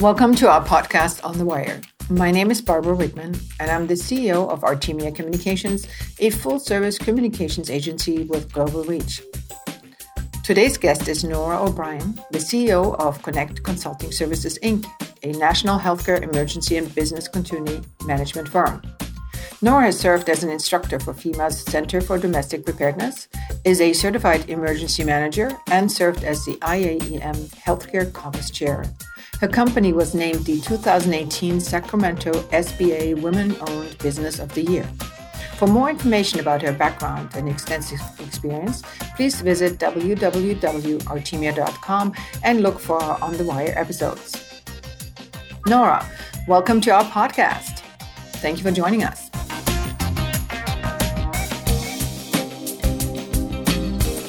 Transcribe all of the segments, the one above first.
Welcome to our podcast on the wire. My name is Barbara Whitman, and I'm the CEO of Artemia Communications, a full service communications agency with global reach. Today's guest is Nora O'Brien, the CEO of Connect Consulting Services, Inc., a national healthcare emergency and business continuity management firm. Nora has served as an instructor for FEMA's Center for Domestic Preparedness, is a certified emergency manager, and served as the IAEM Healthcare Caucus Chair. Her company was named the 2018 Sacramento SBA Women Owned Business of the Year. For more information about her background and extensive experience, please visit www.artemia.com and look for our On the Wire episodes. Nora, welcome to our podcast. Thank you for joining us.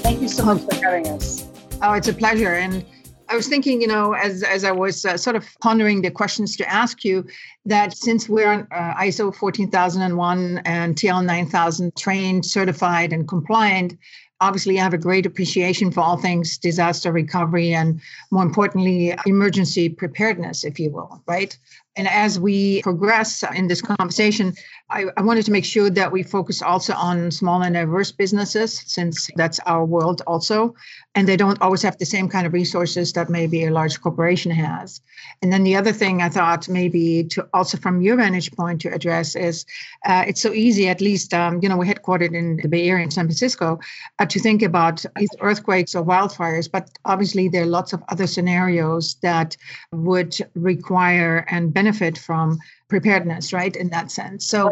Thank you so much for having us. Oh, it's a pleasure. And I was thinking, you know, as as I was uh, sort of pondering the questions to ask you, that since we're uh, ISO 14001 and TL 9000 trained, certified, and compliant, obviously I have a great appreciation for all things disaster recovery and more importantly, emergency preparedness, if you will, right? And as we progress in this conversation, I, I, wanted to make sure that we focus also on small and diverse businesses, since that's our world also. And they don't always have the same kind of resources that maybe a large corporation has. And then the other thing I thought maybe to also from your vantage point to address is uh, it's so easy, at least, um, you know, we're headquartered in the Bay Area in San Francisco, uh, to think about earthquakes or wildfires. But obviously, there are lots of other scenarios that would require and benefit from preparedness, right? In that sense. So,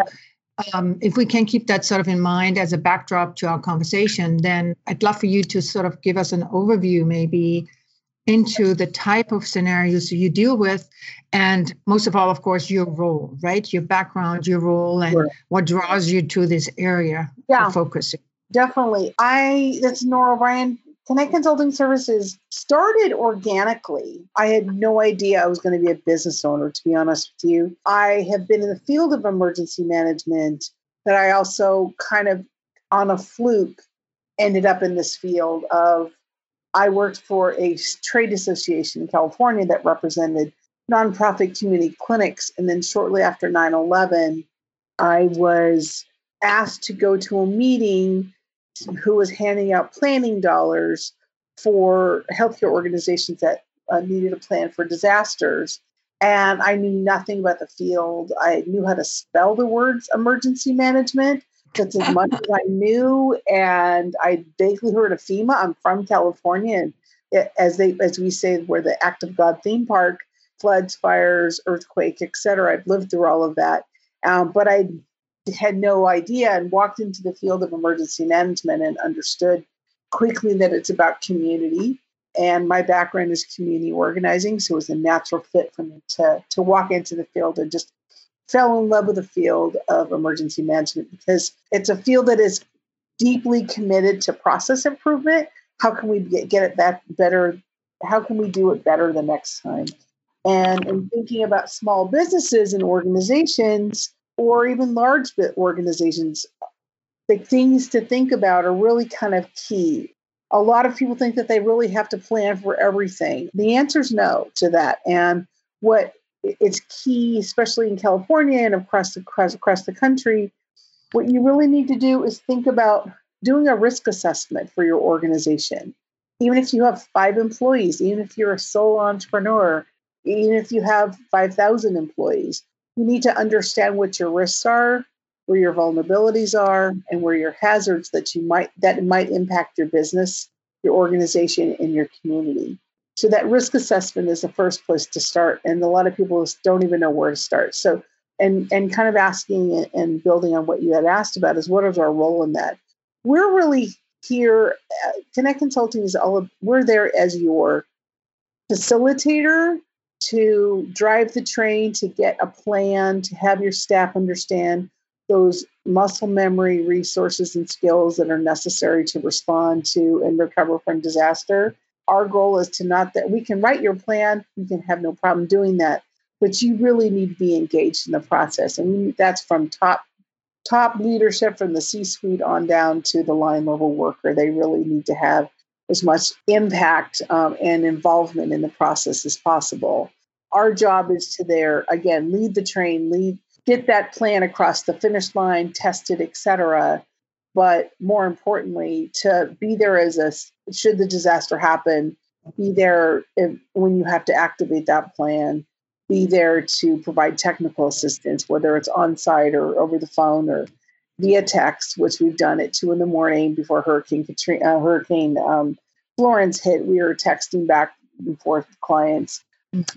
um, if we can keep that sort of in mind as a backdrop to our conversation, then I'd love for you to sort of give us an overview, maybe into the type of scenarios you deal with and most of all of course your role right your background your role and sure. what draws you to this area yeah focusing definitely i that's nora o'brien Connect Consulting Services started organically. I had no idea I was going to be a business owner, to be honest with you. I have been in the field of emergency management, but I also kind of, on a fluke, ended up in this field of I worked for a trade association in California that represented nonprofit community clinics. And then shortly after 9 11, I was asked to go to a meeting who was handing out planning dollars for healthcare organizations that uh, needed a plan for disasters. And I knew nothing about the field. I knew how to spell the words emergency management. That's as much as I knew. And I vaguely heard of FEMA. I'm from California. And it, as they as we say, we're the act of God theme park, floods, fires, earthquake, etc. I've lived through all of that. Um, but I had no idea and walked into the field of emergency management and understood quickly that it's about community. And my background is community organizing, so it was a natural fit for me to, to walk into the field and just fell in love with the field of emergency management because it's a field that is deeply committed to process improvement. How can we get, get it that better? How can we do it better the next time? And in thinking about small businesses and organizations, or even large organizations, the things to think about are really kind of key. A lot of people think that they really have to plan for everything. The answer is no to that. And what it's key, especially in California and across the, across, across the country, what you really need to do is think about doing a risk assessment for your organization. Even if you have five employees, even if you're a sole entrepreneur, even if you have 5,000 employees, you need to understand what your risks are, where your vulnerabilities are, and where your hazards that you might that might impact your business, your organization, and your community. So that risk assessment is the first place to start, and a lot of people don't even know where to start. So and and kind of asking and building on what you had asked about is what is our role in that? We're really here. Uh, Connect Consulting is all. We're there as your facilitator to drive the train, to get a plan, to have your staff understand those muscle memory resources and skills that are necessary to respond to and recover from disaster. Our goal is to not that we can write your plan, you can have no problem doing that, but you really need to be engaged in the process. And that's from top top leadership from the C-suite on down to the line level worker. They really need to have as much impact um, and involvement in the process as possible. Our job is to there again lead the train, lead get that plan across the finish line, test it, etc. But more importantly, to be there as a should the disaster happen, be there if, when you have to activate that plan, be there to provide technical assistance, whether it's on site or over the phone or via text, which we've done at two in the morning before Hurricane Katrina, uh, Hurricane um, Florence hit. We were texting back and forth with clients,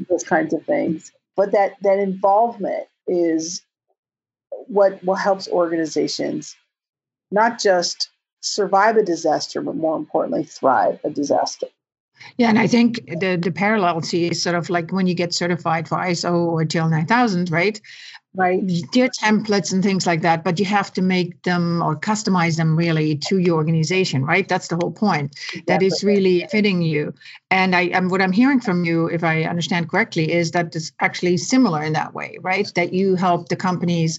those kinds of things. But that that involvement is what what helps organizations not just survive a disaster, but more importantly, thrive a disaster. Yeah, and I think the the parallel is sort of like when you get certified for ISO or TL 9000, right? Right. Are templates and things like that, but you have to make them or customize them really to your organization, right? That's the whole point. Exactly. That is really fitting you. And I am what I'm hearing from you, if I understand correctly, is that it's actually similar in that way, right? That you help the companies,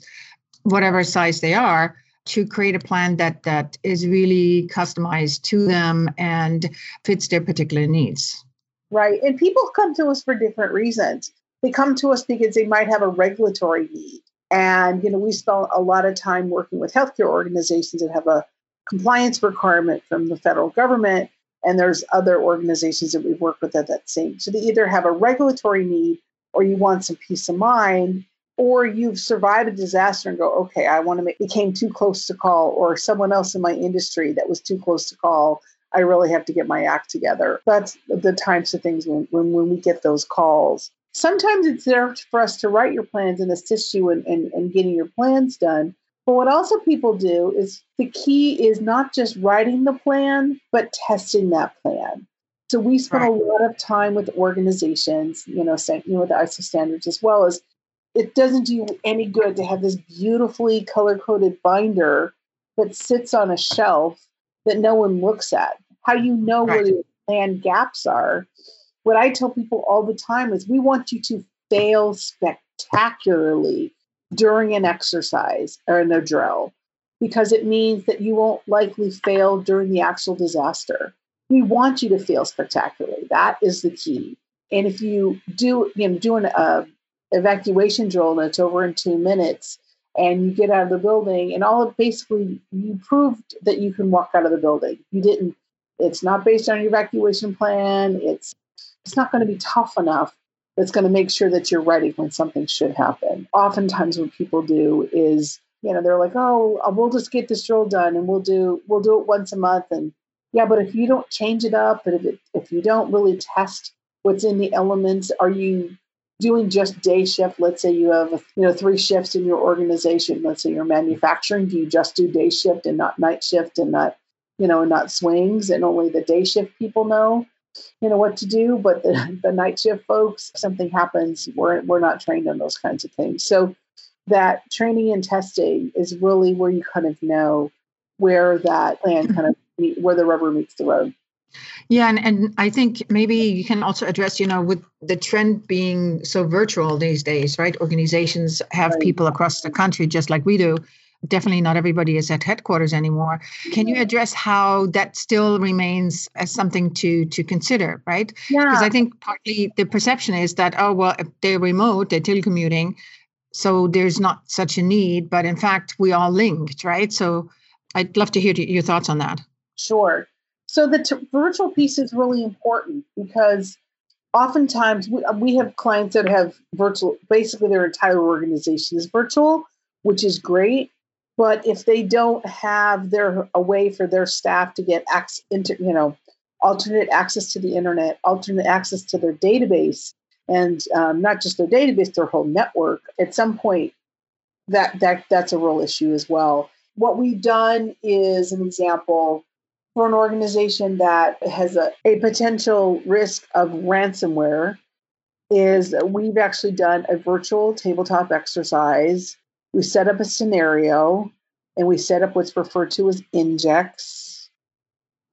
whatever size they are, to create a plan that that is really customized to them and fits their particular needs. Right. And people come to us for different reasons. They come to us because they might have a regulatory need. And, you know, we spend a lot of time working with healthcare organizations that have a compliance requirement from the federal government. And there's other organizations that we've worked with at that same. So they either have a regulatory need or you want some peace of mind or you've survived a disaster and go, okay, I want to make, it came too close to call, or someone else in my industry that was too close to call. I really have to get my act together. That's the types of things when, when, when we get those calls. Sometimes it's there for us to write your plans and assist you in, in, in getting your plans done. But what also people do is the key is not just writing the plan, but testing that plan. So we spend right. a lot of time with organizations, you know, you know, with the ISO standards as well as it doesn't do you any good to have this beautifully color coded binder that sits on a shelf that no one looks at. How you know right. where the plan gaps are. What I tell people all the time is we want you to fail spectacularly during an exercise or in a drill because it means that you won't likely fail during the actual disaster. We want you to fail spectacularly. That is the key. And if you do, you know, doing a uh, evacuation drill and it's over in two minutes and you get out of the building and all of basically you proved that you can walk out of the building you didn't it's not based on your evacuation plan it's it's not going to be tough enough that's going to make sure that you're ready when something should happen. Oftentimes what people do is you know they're like oh uh, we'll just get this drill done and we'll do we'll do it once a month. And yeah but if you don't change it up and if, it, if you don't really test what's in the elements are you doing just day shift? Let's say you have you know three shifts in your organization let's say you're manufacturing do you just do day shift and not night shift and not you know and not swings? And only the day shift people know you know what to do but the, the night shift folks something happens we're, we're not trained on those kinds of things so that training and testing is really where you kind of know where that plan kind of mm-hmm. meet, where the rubber meets the road yeah, and, and I think maybe you can also address, you know, with the trend being so virtual these days, right? Organizations have right. people across the country just like we do. Definitely not everybody is at headquarters anymore. Can you address how that still remains as something to to consider, right? Yeah. Because I think partly the perception is that, oh, well, if they're remote, they're telecommuting, so there's not such a need. But in fact, we are linked, right? So I'd love to hear your thoughts on that. Sure. So the t- virtual piece is really important because oftentimes we, we have clients that have virtual, basically their entire organization is virtual, which is great. But if they don't have their a way for their staff to get access into, you know, alternate access to the internet, alternate access to their database, and um, not just their database, their whole network. At some point, that that that's a real issue as well. What we've done is an example for an organization that has a, a potential risk of ransomware is we've actually done a virtual tabletop exercise. We set up a scenario and we set up what's referred to as injects.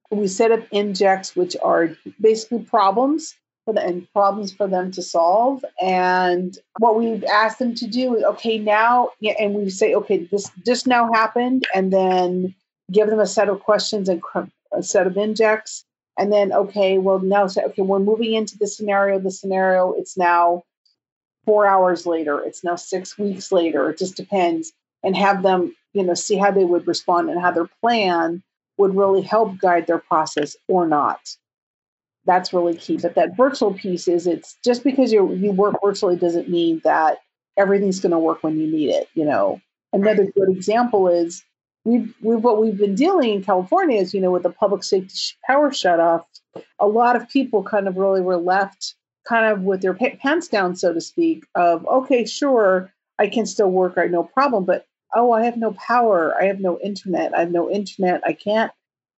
We set up injects, which are basically problems for the and problems for them to solve. And what we've asked them to do is okay, now, and we say, okay, this just now happened, and then give them a set of questions and a set of injects and then okay well now say okay we're moving into the scenario the scenario it's now four hours later, it's now six weeks later. It just depends, and have them, you know, see how they would respond and how their plan would really help guide their process or not. That's really key. But that virtual piece is it's just because you you work virtually doesn't mean that everything's going to work when you need it. You know, another good example is we've, we've what we've been dealing in California is you know with the public safety power shut off, a lot of people kind of really were left kind of with their pants down, so to speak. Of okay, sure, I can still work, I no problem, but oh, I have no power, I have no internet, I have no internet, I can't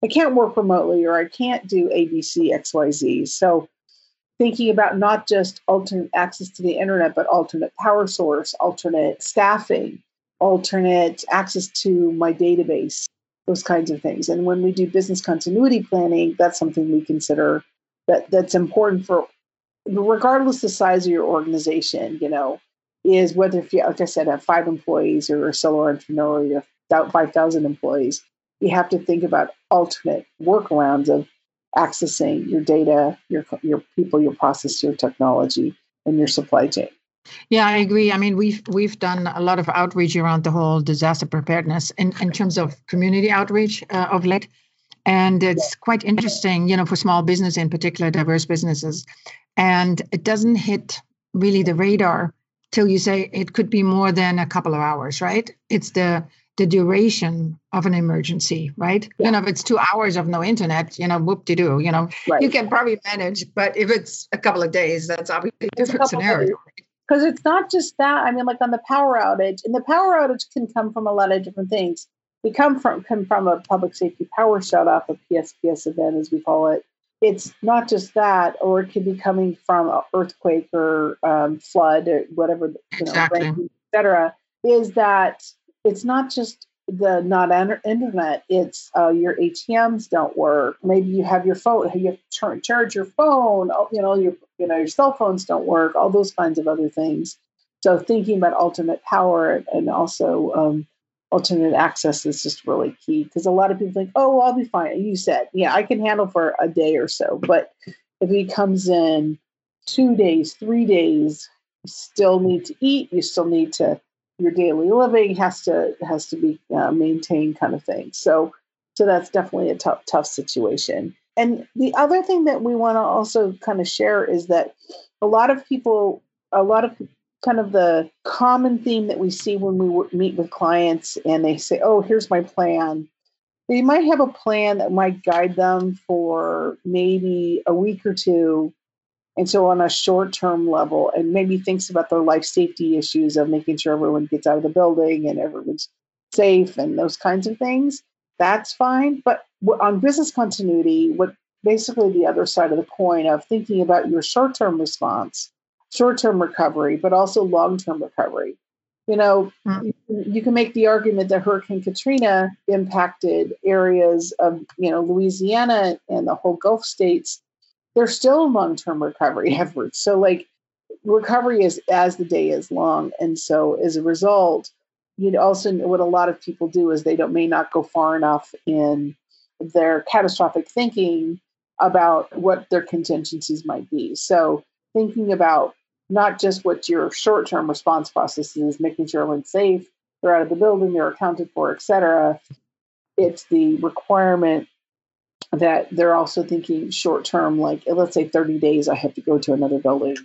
I can't work remotely or I can't do ABC, XYZ. So thinking about not just alternate access to the internet, but alternate power source, alternate staffing, alternate access to my database, those kinds of things. And when we do business continuity planning, that's something we consider that that's important for regardless of the size of your organization, you know, is whether if you like I said have five employees or a solo entrepreneur you have five thousand employees, you have to think about alternate workarounds of accessing your data, your your people, your process, your technology, and your supply chain. Yeah, I agree. I mean, we've we've done a lot of outreach around the whole disaster preparedness in, in terms of community outreach uh, of late. And it's quite interesting, you know, for small business in particular, diverse businesses. And it doesn't hit really the radar till you say it could be more than a couple of hours, right? It's the the duration of an emergency, right? Yeah. You know, if it's two hours of no internet, you know, whoop de doo, you know, right. you can probably manage. But if it's a couple of days, that's obviously a different scenario. Because it's not just that. I mean, like on the power outage, and the power outage can come from a lot of different things. We come from come from a public safety power shut off, a PSPS event, as we call it. It's not just that, or it could be coming from an earthquake or um, flood or whatever, you know, exactly. et cetera. Is that it's not just the not internet it's uh, your atms don't work maybe you have your phone you have to charge your phone oh, you know your you know your cell phones don't work all those kinds of other things so thinking about alternate power and also um, alternate access is just really key because a lot of people think oh i'll be fine. You said yeah i can handle for a day or so but if he comes in two days three days you still need to eat you still need to your daily living has to has to be uh, maintained kind of thing. So so that's definitely a tough tough situation. And the other thing that we want to also kind of share is that a lot of people a lot of kind of the common theme that we see when we meet with clients and they say oh here's my plan they might have a plan that might guide them for maybe a week or two and so, on a short term level, and maybe thinks about their life safety issues of making sure everyone gets out of the building and everyone's safe and those kinds of things, that's fine. But on business continuity, what basically the other side of the coin of thinking about your short term response, short term recovery, but also long term recovery. You know, mm-hmm. you can make the argument that Hurricane Katrina impacted areas of, you know, Louisiana and the whole Gulf states they're still long term recovery efforts. So, like, recovery is as the day is long. And so, as a result, you also what a lot of people do is they don't may not go far enough in their catastrophic thinking about what their contingencies might be. So, thinking about not just what your short term response process is, making sure everyone's safe, they're out of the building, they're accounted for, et cetera. It's the requirement that they're also thinking short term, like eh, let's say 30 days, I have to go to another building,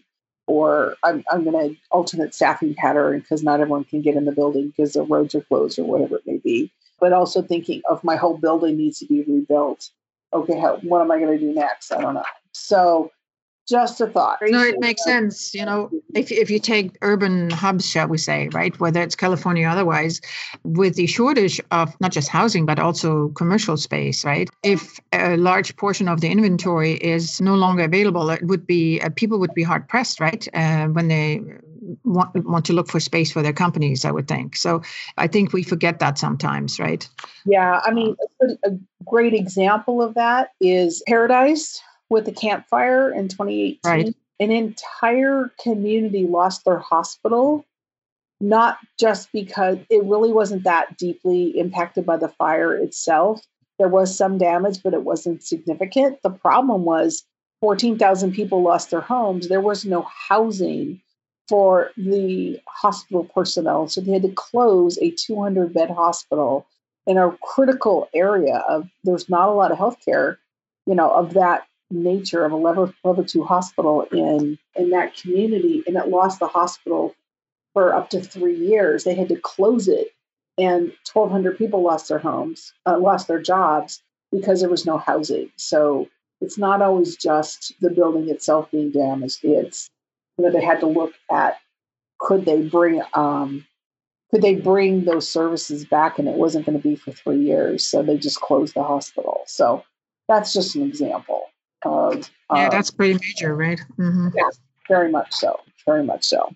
or I'm, I'm going to alternate staffing pattern because not everyone can get in the building because the roads are closed or whatever it may be. But also thinking of my whole building needs to be rebuilt. Okay, how, what am I going to do next? I don't know. So just a thought. No, it makes sense. You know, if, if you take urban hubs, shall we say, right, whether it's California or otherwise, with the shortage of not just housing, but also commercial space, right? If a large portion of the inventory is no longer available, it would be, uh, people would be hard pressed, right, uh, when they want, want to look for space for their companies, I would think. So I think we forget that sometimes, right? Yeah. I mean, a, a great example of that is Paradise with the Camp Fire in 2018. Right. An entire community lost their hospital, not just because it really wasn't that deeply impacted by the fire itself. There was some damage, but it wasn't significant. The problem was 14,000 people lost their homes. There was no housing for the hospital personnel. So they had to close a 200 bed hospital in a critical area of there's not a lot of healthcare, you know, of that nature of a level level two hospital in in that community, and it lost the hospital for up to three years. They had to close it, and 1,200 people lost their homes, uh, lost their jobs because there was no housing. So it's not always just the building itself being damaged. It's you know they had to look at could they bring um, could they bring those services back, and it wasn't going to be for three years, so they just closed the hospital. So that's just an example of yeah, that's pretty major, right? Mm-hmm. Yeah, very much so. Very much so.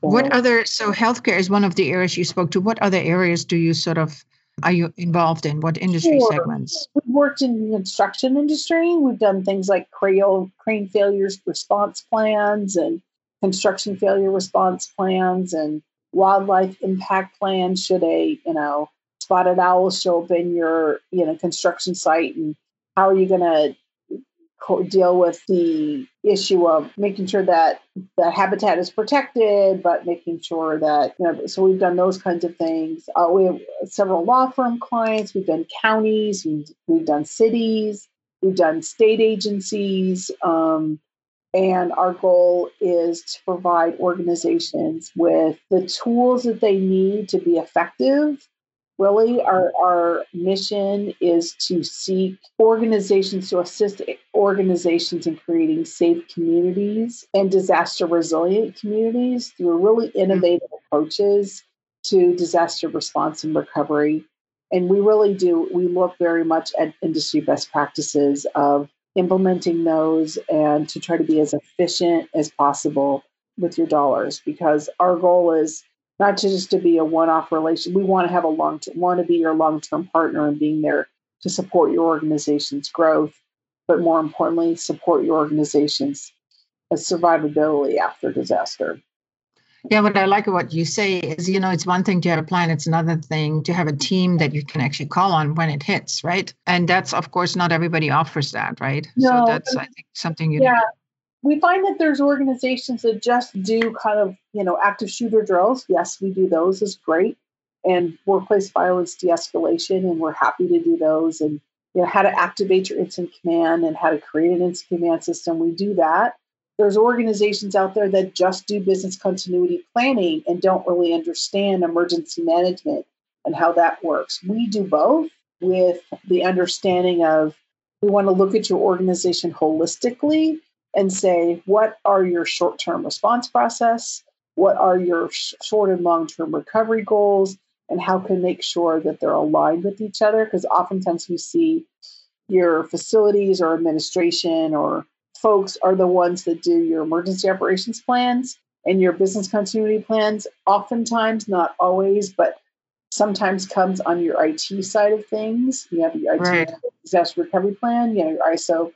What other so healthcare is one of the areas you spoke to. What other areas do you sort of are you involved in? What industry sure. segments? We've worked in the construction industry. We've done things like crane, crane failures response plans and construction failure response plans and wildlife impact plans should a, you know, spotted owl show up in your, you know, construction site and how are you going to deal with the issue of making sure that the habitat is protected, but making sure that, you know, so we've done those kinds of things. Uh, we have several law firm clients, we've done counties, we've, we've done cities, we've done state agencies. Um, and our goal is to provide organizations with the tools that they need to be effective really our, our mission is to seek organizations to assist organizations in creating safe communities and disaster resilient communities through really mm-hmm. innovative approaches to disaster response and recovery and we really do we look very much at industry best practices of implementing those and to try to be as efficient as possible with your dollars because our goal is not just to be a one-off relation. We want to have a long term, want to be your long-term partner and being there to support your organization's growth, but more importantly, support your organization's uh, survivability after disaster. Yeah, what I like about what you say is, you know, it's one thing to have a plan, it's another thing to have a team that you can actually call on when it hits, right? And that's, of course, not everybody offers that, right? No, so that's, I think, something you. Yeah, we find that there's organizations that just do kind of you know active shooter drills. Yes we do those is great. And workplace violence de-escalation and we're happy to do those and you know how to activate your incident command and how to create an incident command system we do that. There's organizations out there that just do business continuity planning and don't really understand emergency management and how that works. We do both with the understanding of we want to look at your organization holistically and say, what are your short term response process? What are your short and long term recovery goals? And how can make sure that they're aligned with each other? Because oftentimes we see your facilities or administration or folks are the ones that do your emergency operations plans and your business continuity plans. Oftentimes, not always, but sometimes comes on your IT side of things. You have your IT right. disaster recovery plan, you know, your ISO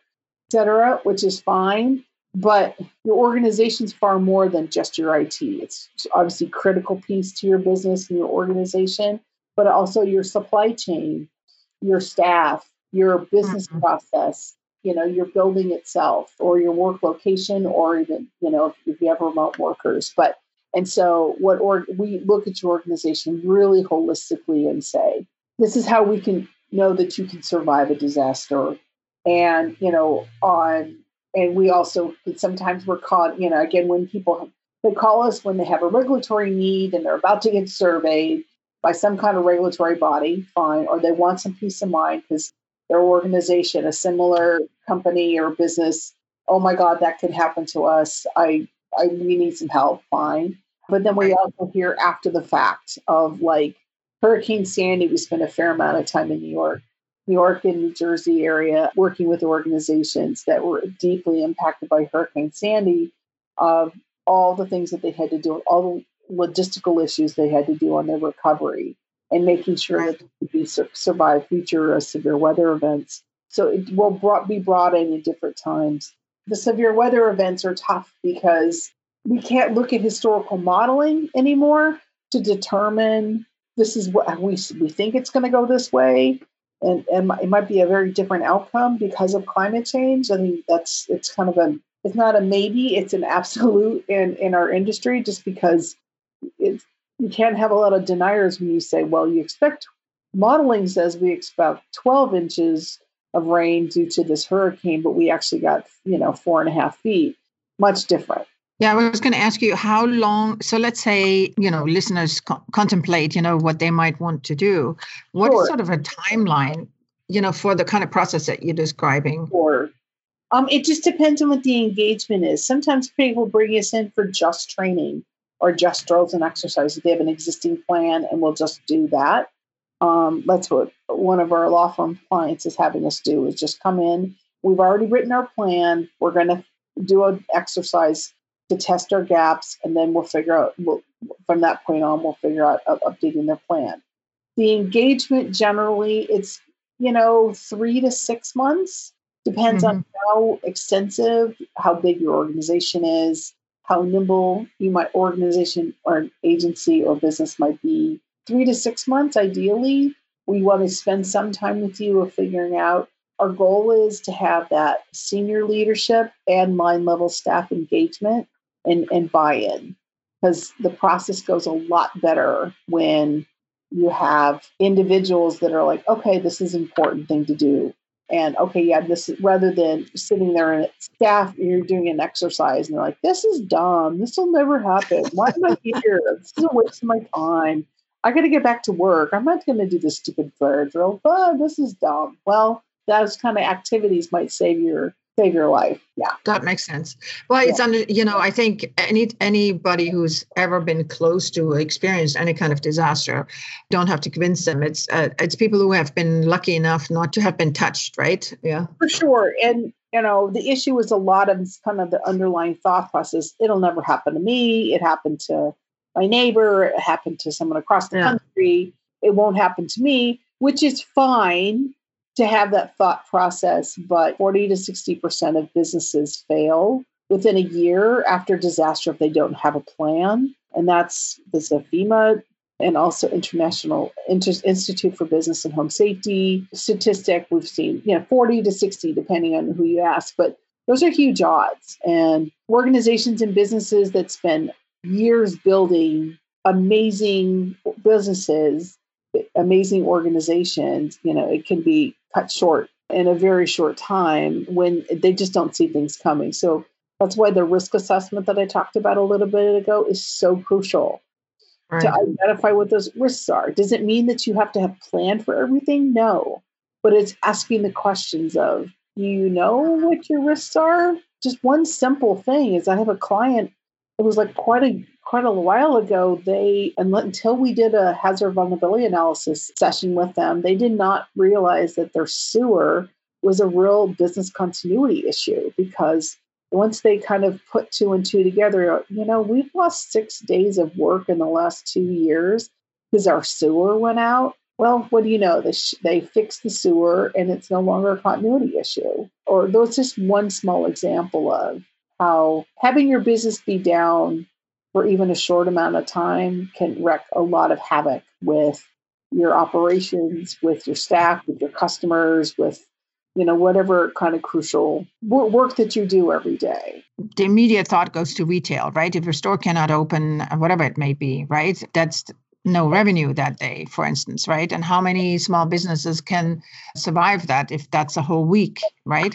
etc., which is fine. But your organization's far more than just your IT. It's obviously critical piece to your business and your organization, but also your supply chain, your staff, your business mm-hmm. process, you know, your building itself or your work location, or even, you know, if you have remote workers. But and so what or we look at your organization really holistically and say, this is how we can know that you can survive a disaster and you know on and we also sometimes we're caught you know again when people they call us when they have a regulatory need and they're about to get surveyed by some kind of regulatory body fine or they want some peace of mind because their organization a similar company or business oh my god that could happen to us. I i we need some help fine. But then we also hear after the fact of like hurricane sandy we spent a fair amount of time in new york New York and New Jersey area, working with organizations that were deeply impacted by Hurricane Sandy, of all the things that they had to do, all the logistical issues they had to do on their recovery, and making sure that they could survive future uh, severe weather events. So it will brought, be brought in at different times. The severe weather events are tough because we can't look at historical modeling anymore to determine this is what we, we think it's going to go this way and, and it might be a very different outcome because of climate change. I think that's it's kind of a it's not a maybe, it's an absolute in, in our industry just because it's you can't have a lot of deniers when you say, well, you expect modeling says we expect 12 inches of rain due to this hurricane, but we actually got, you know, four and a half feet. Much different. Yeah, I was going to ask you how long. So let's say you know listeners co- contemplate, you know, what they might want to do. What sure. is sort of a timeline, you know, for the kind of process that you're describing? Sure. Um, it just depends on what the engagement is. Sometimes people bring us in for just training or just drills and exercises. They have an existing plan, and we'll just do that. Um, that's what one of our law firm clients is having us do: is just come in. We've already written our plan. We're going to do an exercise to test our gaps, and then we'll figure out. We'll, from that point on, we'll figure out uh, updating their plan. The engagement generally, it's you know three to six months. Depends mm-hmm. on how extensive, how big your organization is, how nimble you might organization or an agency or business might be. Three to six months, ideally. We want to spend some time with you of figuring out our goal is to have that senior leadership and line level staff engagement and, and buy-in because the process goes a lot better when you have individuals that are like okay this is an important thing to do and okay yeah this is rather than sitting there and staff you're doing an exercise and they're like this is dumb. This will never happen. Why am i here? This is a waste of my time. I got to get back to work. I'm not going to do this stupid fire drill. But this is dumb. Well those kind of activities might save your save your life. Yeah. That makes sense. Well, yeah. it's under, you know, I think any anybody who's ever been close to experienced any kind of disaster, don't have to convince them. It's uh, it's people who have been lucky enough not to have been touched, right? Yeah. For sure. And you know, the issue is a lot of kind of the underlying thought process. It'll never happen to me. It happened to my neighbor. It happened to someone across the yeah. country. It won't happen to me, which is fine to have that thought process, but 40 to 60% of businesses fail within a year after disaster if they don't have a plan. And that's the FEMA and also International Institute for Business and Home Safety statistic. We've seen, you know, 40 to 60, depending on who you ask, but those are huge odds. And organizations and businesses that spend years building amazing businesses amazing organizations, you know, it can be cut short in a very short time when they just don't see things coming. So that's why the risk assessment that I talked about a little bit ago is so crucial right. to identify what those risks are. Does it mean that you have to have planned for everything? No. But it's asking the questions of, do you know what your risks are? Just one simple thing is I have a client, it was like quite a quite a while ago, they, until we did a hazard vulnerability analysis session with them, they did not realize that their sewer was a real business continuity issue because once they kind of put two and two together, you know, we've lost six days of work in the last two years because our sewer went out. Well, what do you know? They, sh- they fixed the sewer and it's no longer a continuity issue. Or that's just one small example of how having your business be down for even a short amount of time can wreak a lot of havoc with your operations, with your staff, with your customers, with you know whatever kind of crucial work that you do every day. The immediate thought goes to retail, right? If your store cannot open, whatever it may be, right? That's no revenue that day, for instance, right? And how many small businesses can survive that if that's a whole week, right?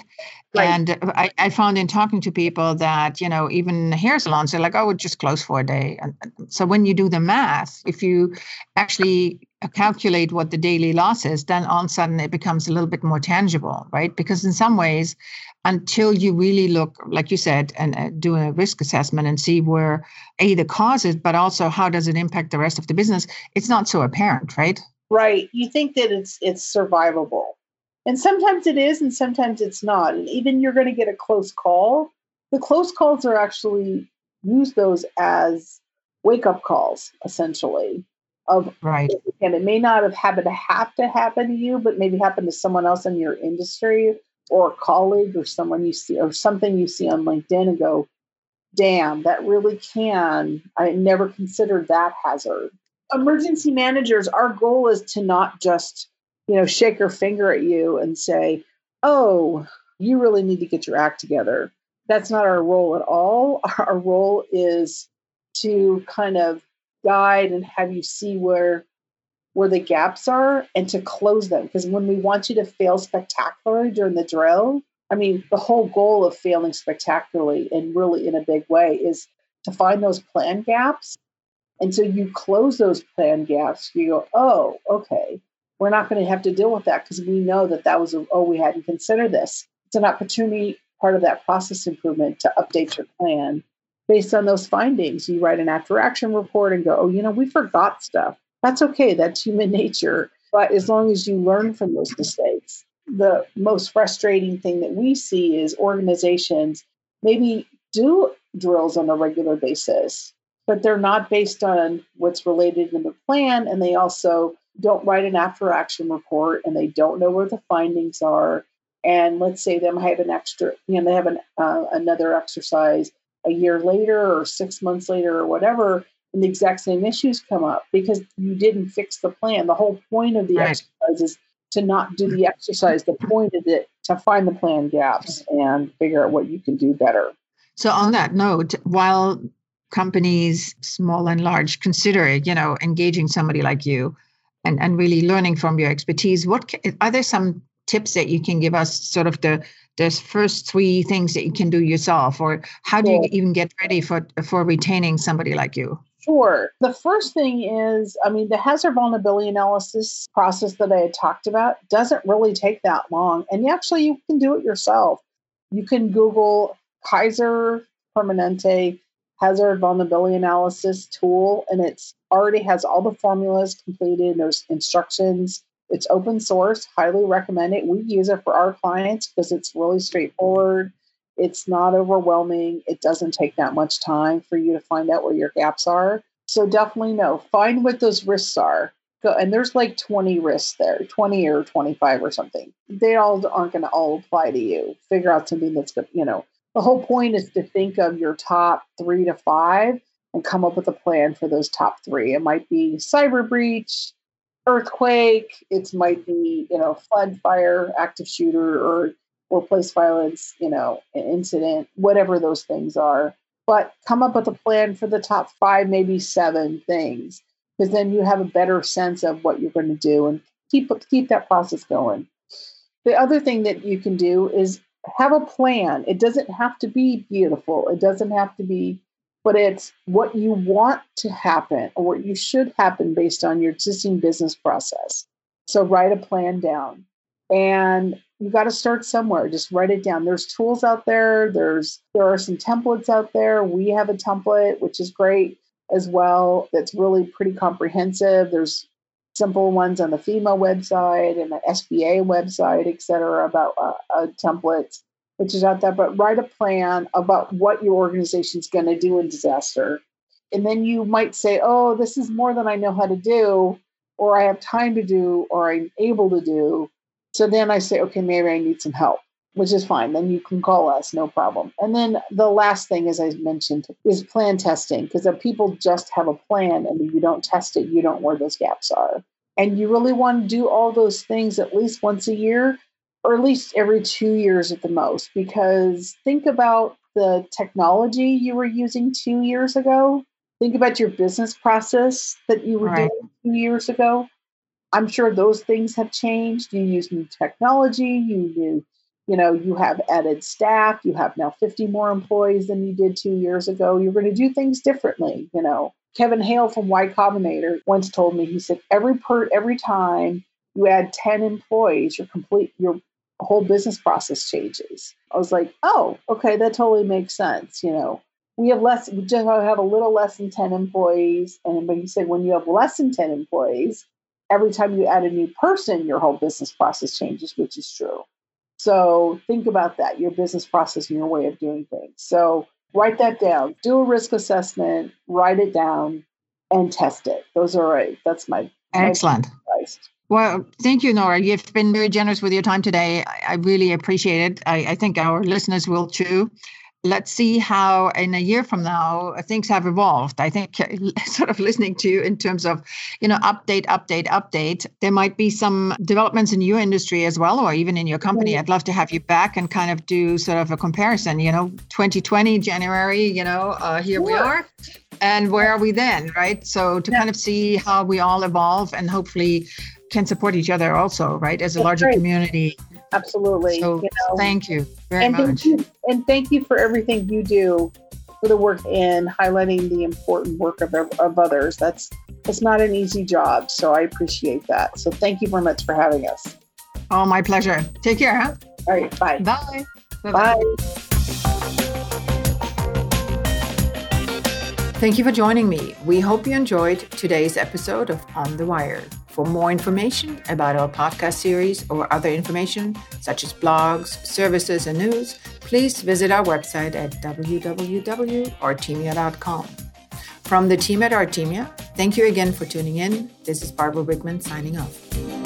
right. And I, I, found in talking to people that, you know, even hair salons, they're like, oh, we just close for a day. And so when you do the math, if you actually calculate what the daily loss is, then all of a sudden it becomes a little bit more tangible, right? Because in some ways, until you really look, like you said, and uh, do a risk assessment and see where a the cause is, but also how does it impact the rest of the business, it's not so apparent, right? Right. You think that it's it's survivable, and sometimes it is, and sometimes it's not. And even you're going to get a close call. The close calls are actually use those as wake up calls, essentially. Of right, and it may not have happened to have to happen to you, but maybe happen to someone else in your industry or a colleague or someone you see or something you see on LinkedIn and go, damn, that really can. I never considered that hazard. Emergency managers, our goal is to not just, you know, shake our finger at you and say, oh, you really need to get your act together. That's not our role at all. Our role is to kind of guide and have you see where where the gaps are and to close them. Because when we want you to fail spectacularly during the drill, I mean, the whole goal of failing spectacularly and really in a big way is to find those plan gaps. And so you close those plan gaps, you go, oh, okay, we're not going to have to deal with that because we know that that was, a, oh, we hadn't considered this. It's an opportunity, part of that process improvement, to update your plan based on those findings. You write an after action report and go, oh, you know, we forgot stuff. That's okay. That's human nature. But as long as you learn from those mistakes, the most frustrating thing that we see is organizations maybe do drills on a regular basis, but they're not based on what's related in the plan. And they also don't write an after action report and they don't know where the findings are. And let's say them have an extra, you know, they have an, uh, another exercise a year later or six months later or whatever, and the exact same issues come up because you didn't fix the plan. The whole point of the right. exercise is to not do the exercise. The point is it to find the plan gaps and figure out what you can do better. So on that note, while companies, small and large, consider you know engaging somebody like you and, and really learning from your expertise, what are there some tips that you can give us? Sort of the the first three things that you can do yourself, or how do you even get ready for for retaining somebody like you? Sure. The first thing is, I mean, the hazard vulnerability analysis process that I had talked about doesn't really take that long. And actually, you can do it yourself. You can Google Kaiser Permanente hazard vulnerability analysis tool, and it's already has all the formulas completed. There's instructions. It's open source. Highly recommend it. We use it for our clients because it's really straightforward. It's not overwhelming. It doesn't take that much time for you to find out where your gaps are. So definitely no. Find what those risks are. Go, and there's like 20 risks there, 20 or 25 or something. They all aren't going to all apply to you. Figure out something that's good. You know, the whole point is to think of your top three to five and come up with a plan for those top three. It might be cyber breach, earthquake. It might be you know flood, fire, active shooter, or workplace violence, you know, incident, whatever those things are. But come up with a plan for the top five, maybe seven things, because then you have a better sense of what you're going to do and keep keep that process going. The other thing that you can do is have a plan. It doesn't have to be beautiful. It doesn't have to be, but it's what you want to happen or what you should happen based on your existing business process. So write a plan down. And you got to start somewhere. Just write it down. There's tools out there. There's there are some templates out there. We have a template which is great as well. That's really pretty comprehensive. There's simple ones on the FEMA website and the SBA website, et cetera, about uh, a template which is out there. But write a plan about what your organization is going to do in disaster, and then you might say, "Oh, this is more than I know how to do." Or I have time to do, or I'm able to do so then I say, okay, maybe I need some help, which is fine. Then you can call us, no problem. And then the last thing, as I mentioned, is plan testing, because if people just have a plan and you don't test it, you don't know where those gaps are. And you really want to do all those things at least once a year, or at least every two years at the most, because think about the technology you were using two years ago. Think about your business process that you were right. doing two years ago I'm sure those things have changed. You use new technology, you use, you know, you have added staff, you have now 50 more employees than you did two years ago. You're going to do things differently, you know. Kevin Hale from Y Combinator once told me, he said, every per every time you add 10 employees, your complete your whole business process changes. I was like, oh, okay, that totally makes sense. You know, we have less, we just have a little less than 10 employees. And but he said, when you have less than 10 employees, every time you add a new person, your whole business process changes, which is true. So think about that, your business process and your way of doing things. So write that down, do a risk assessment, write it down, and test it. Those are right. That's my excellent. My well, thank you, Nora. You've been very generous with your time today. I, I really appreciate it. I, I, think our listeners will too. Let's see how in a year from now uh, things have evolved. I think uh, sort of listening to you in terms of, you know, update, update, update. There might be some developments in your industry as well, or even in your company. Mm. I'd love to have you back and kind of do sort of a comparison. You know, 2020 January. You know, uh, here we are, and where are we then, right? So to yeah. kind of see how we all evolve and hopefully can support each other also, right, as a That's larger community. Absolutely. So you know. thank you very and much. Thank you, and thank you for everything you do for the work in highlighting the important work of, of others. That's it's not an easy job, so I appreciate that. So thank you very much for having us. Oh, my pleasure. Take care, huh? All right, bye. Bye. Bye. Bye. Thank you for joining me. We hope you enjoyed today's episode of On the Wire. For more information about our podcast series or other information, such as blogs, services, and news, please visit our website at www.artemia.com. From the team at Artemia, thank you again for tuning in. This is Barbara Brickman signing off.